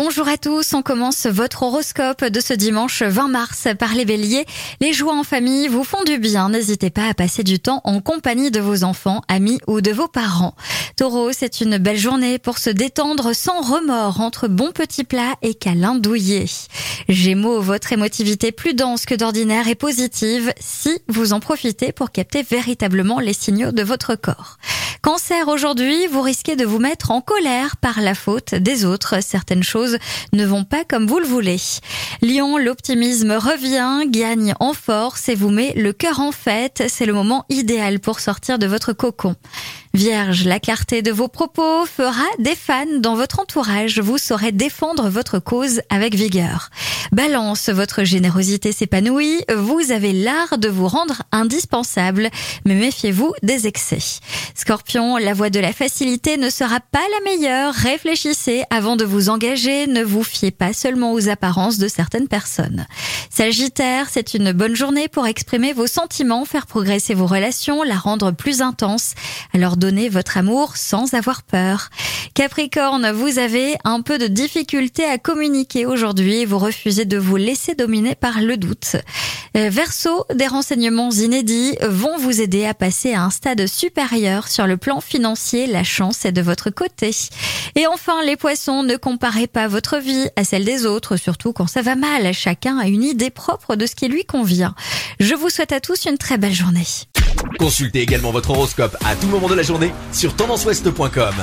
bonjour à tous. On commence votre horoscope de ce dimanche 20 mars par les béliers. Les joies en famille vous font du bien. N'hésitez pas à passer du temps en compagnie de vos enfants, amis ou de vos parents. Taureau, c'est une belle journée pour se détendre sans remords entre bons petits plats et câlins douillés. Gémeaux, votre émotivité plus dense que d'ordinaire est positive si vous en profitez pour capter véritablement les signaux de votre corps. Cancer, aujourd'hui, vous risquez de vous mettre en colère par la faute des autres. Certaines choses ne vont pas comme vous le voulez. Lion, l'optimisme revient, gagne en force et vous met le cœur en fête. C'est le moment idéal pour sortir de votre cocon. Vierge, la clarté de vos propos fera des fans dans votre entourage. Vous saurez défendre votre cause avec vigueur. Balance, votre générosité s'épanouit. Vous avez l'art de vous rendre indispensable, mais méfiez-vous des excès. Scorpion, la voie de la facilité ne sera pas la meilleure. Réfléchissez avant de vous engager. Ne vous fiez pas seulement aux apparences de certaines personnes. Sagittaire, c'est une bonne journée pour exprimer vos sentiments, faire progresser vos relations, la rendre plus intense. Alors donnez votre amour sans avoir peur. Capricorne, vous avez un peu de difficulté à communiquer aujourd'hui vous refusez de vous laisser dominer par le doute. Euh, Verseau, des renseignements inédits vont vous aider à passer à un stade supérieur sur le plan financier. La chance est de votre côté. Et enfin, les poissons, ne comparez pas votre vie à celle des autres, surtout quand ça va mal. Chacun a une idée propre de ce qui lui convient. Je vous souhaite à tous une très belle journée. Consultez également votre horoscope à tout moment de la journée sur tendanceouest.com.